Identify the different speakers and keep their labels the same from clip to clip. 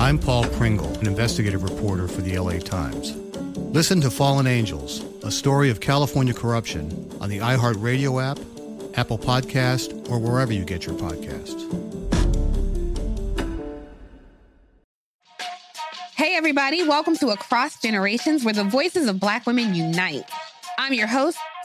Speaker 1: I'm Paul Pringle, an investigative reporter for the LA Times. Listen to Fallen Angels, a story of California corruption on the iHeartRadio app, Apple Podcast, or wherever you get your podcasts.
Speaker 2: Hey, everybody, welcome to Across Generations, where the voices of Black women unite. I'm your host,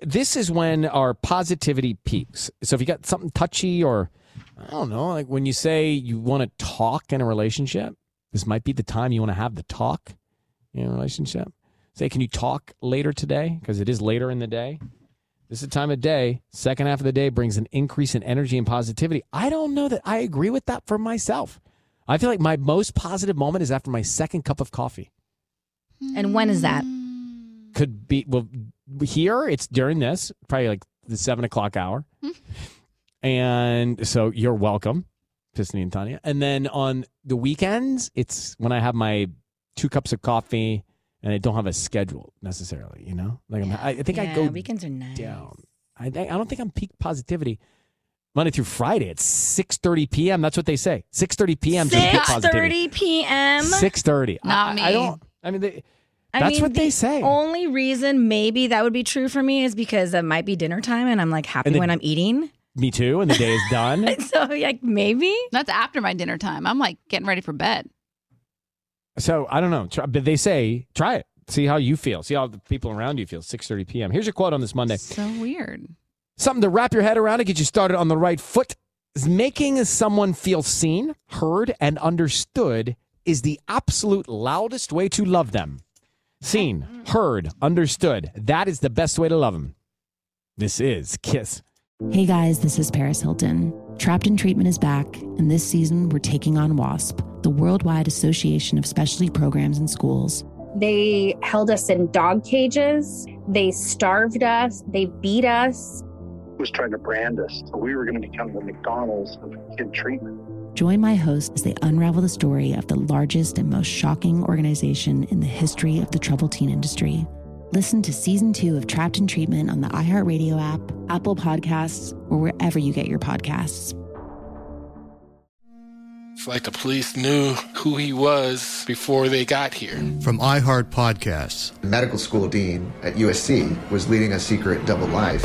Speaker 3: this is when our positivity peaks. So if you got something touchy or I don't know, like when you say you want to talk in a relationship, this might be the time you want to have the talk in a relationship. Say, can you talk later today? Because it is later in the day. This is the time of day. Second half of the day brings an increase in energy and positivity. I don't know that I agree with that for myself. I feel like my most positive moment is after my second cup of coffee.
Speaker 4: And when is that?
Speaker 3: Could be well here. It's during this, probably like the seven o'clock hour, hmm. and so you're welcome, Tiffany and Tanya. And then on the weekends, it's when I have my two cups of coffee and I don't have a schedule necessarily. You know, like I'm, I, I think I go
Speaker 4: weekends are nice.
Speaker 3: down. I, I don't think I'm peak positivity. Monday through Friday at 6:30 p.m. That's what they say. 6:30 p.m. 's when peak positivity.
Speaker 4: 6:30 p.m.
Speaker 3: 6:30.
Speaker 4: Not
Speaker 3: I,
Speaker 4: me.
Speaker 3: I don't. I mean, they,
Speaker 4: I
Speaker 3: that's
Speaker 4: mean,
Speaker 3: what they say.
Speaker 4: Only reason maybe that would be true for me is because it might be dinner time and I'm like happy
Speaker 3: And then-
Speaker 4: when I'm eating.
Speaker 3: Me too. And the day is done.
Speaker 4: so like maybe
Speaker 5: That's after my dinner time. I'm like getting ready for bed.
Speaker 3: So I don't know, Try- but they say try it. See how you feel. See how the people around you feel. 6:30 p.m. Here's your quote on this Monday.
Speaker 5: So weird.
Speaker 3: Something to wrap your head around to get you started on the right foot. Is making someone feel seen, heard, and understood is the absolute loudest way to love them. Seen, heard, understood. That is the best way to love them. This is Kiss.
Speaker 6: Hey guys, this is Paris Hilton. Trapped in Treatment is back, and this season we're taking on WASP, the Worldwide Association of Specialty Programs and Schools.
Speaker 7: They held us in dog cages. They starved us. They beat us.
Speaker 8: Was trying to brand us. So we were going to become the McDonald's of kid treatment.
Speaker 6: Join my host as they unravel the story of the largest and most shocking organization in the history of the troubled teen industry. Listen to season two of Trapped in Treatment on the iHeartRadio app, Apple Podcasts, or wherever you get your podcasts.
Speaker 9: It's like the police knew who he was before they got here.
Speaker 1: From iHeart Podcasts.
Speaker 10: The medical school dean at USC was leading a secret double life.